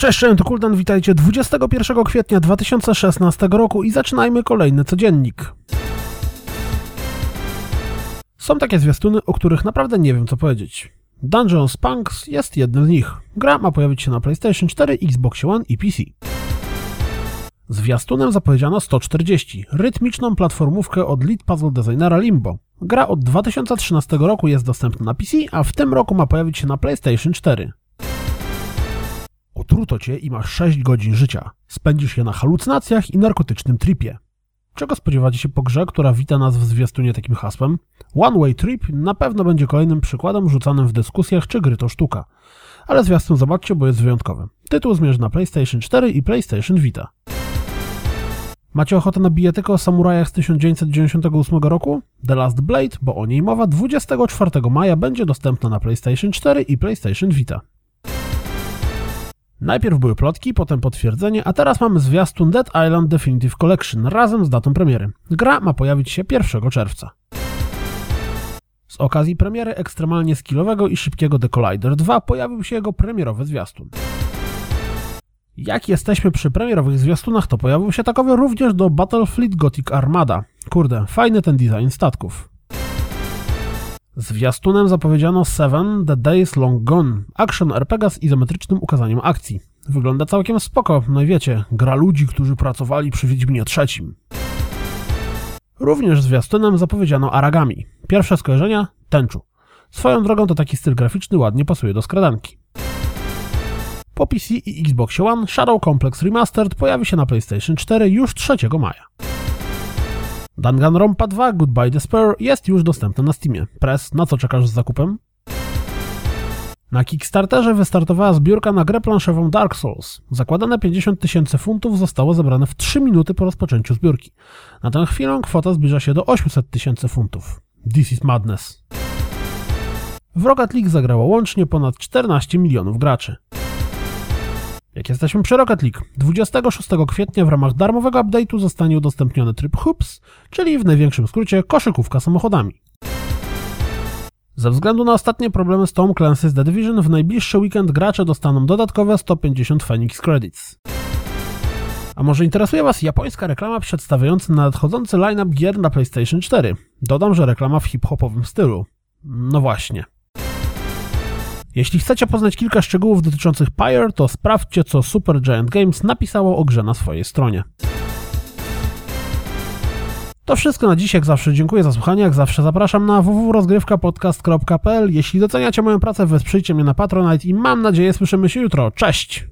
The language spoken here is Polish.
Cześć, to Kuldan, witajcie 21 kwietnia 2016 roku i zaczynajmy kolejny codziennik. Są takie zwiastuny, o których naprawdę nie wiem co powiedzieć. Dungeons Punks jest jednym z nich. Gra ma pojawić się na PlayStation 4, Xbox One i PC. Zwiastunem zapowiedziano 140, rytmiczną platformówkę od lead puzzle designera Limbo. Gra od 2013 roku jest dostępna na PC, a w tym roku ma pojawić się na PlayStation 4. Otruto cię i masz 6 godzin życia. Spędzisz je na halucynacjach i narkotycznym tripie. Czego spodziewacie się po grze, która wita nas w zwiastunie takim hasłem? One Way Trip na pewno będzie kolejnym przykładem rzucanym w dyskusjach, czy gry to sztuka. Ale zwiastun zobaczcie, bo jest wyjątkowy. Tytuł zmierzy na PlayStation 4 i PlayStation Vita. Macie ochotę na bijatykę o samurajach z 1998 roku? The Last Blade, bo o niej mowa, 24 maja będzie dostępna na PlayStation 4 i PlayStation Vita. Najpierw były plotki, potem potwierdzenie, a teraz mamy zwiastun Dead Island Definitive Collection razem z datą premiery. Gra ma pojawić się 1 czerwca. Z okazji premiery ekstremalnie skillowego i szybkiego The Collider 2 pojawił się jego premierowy zwiastun. Jak jesteśmy przy premierowych zwiastunach, to pojawił się takowy również do Battlefleet Gothic Armada. Kurde, fajny ten design statków. Zwiastunem zapowiedziano Seven The Days Long Gone, action RPG z izometrycznym ukazaniem akcji. Wygląda całkiem spoko, no i wiecie, gra ludzi, którzy pracowali przy Wiedźminie trzecim. Również zwiastunem zapowiedziano Aragami. Pierwsze skojarzenia? Tęczu. Swoją drogą to taki styl graficzny ładnie pasuje do skradanki. Po PC i Xbox One Shadow Complex Remastered pojawi się na PlayStation 4 już 3 maja. Danganronpa 2 Goodbye Despair jest już dostępny na Steamie. Press, na co czekasz z zakupem? Na Kickstarterze wystartowała zbiórka na grę planszową Dark Souls. Zakładane 50 tysięcy funtów zostało zebrane w 3 minuty po rozpoczęciu zbiórki. Na tę chwilę kwota zbliża się do 800 tysięcy funtów. This is madness. W Rocket League zagrało łącznie ponad 14 milionów graczy. Jak jesteśmy przy Rocket League, 26 kwietnia w ramach darmowego update'u zostanie udostępniony tryb Hoops, czyli w największym skrócie koszykówka samochodami. Ze względu na ostatnie problemy z Tom Clancy's The Division, w najbliższy weekend gracze dostaną dodatkowe 150 Phoenix Credits. A może interesuje Was japońska reklama przedstawiająca nadchodzący line-up gier na PlayStation 4? Dodam, że reklama w hip-hopowym stylu. No właśnie. Jeśli chcecie poznać kilka szczegółów dotyczących Pyre, to sprawdźcie, co Super Giant Games napisało o grze na swojej stronie. To wszystko na dziś, jak zawsze dziękuję za słuchanie, jak zawsze zapraszam na www.rozgrywkapodcast.pl Jeśli doceniacie moją pracę, wesprzyjcie mnie na Patronite i mam nadzieję słyszymy się jutro. Cześć!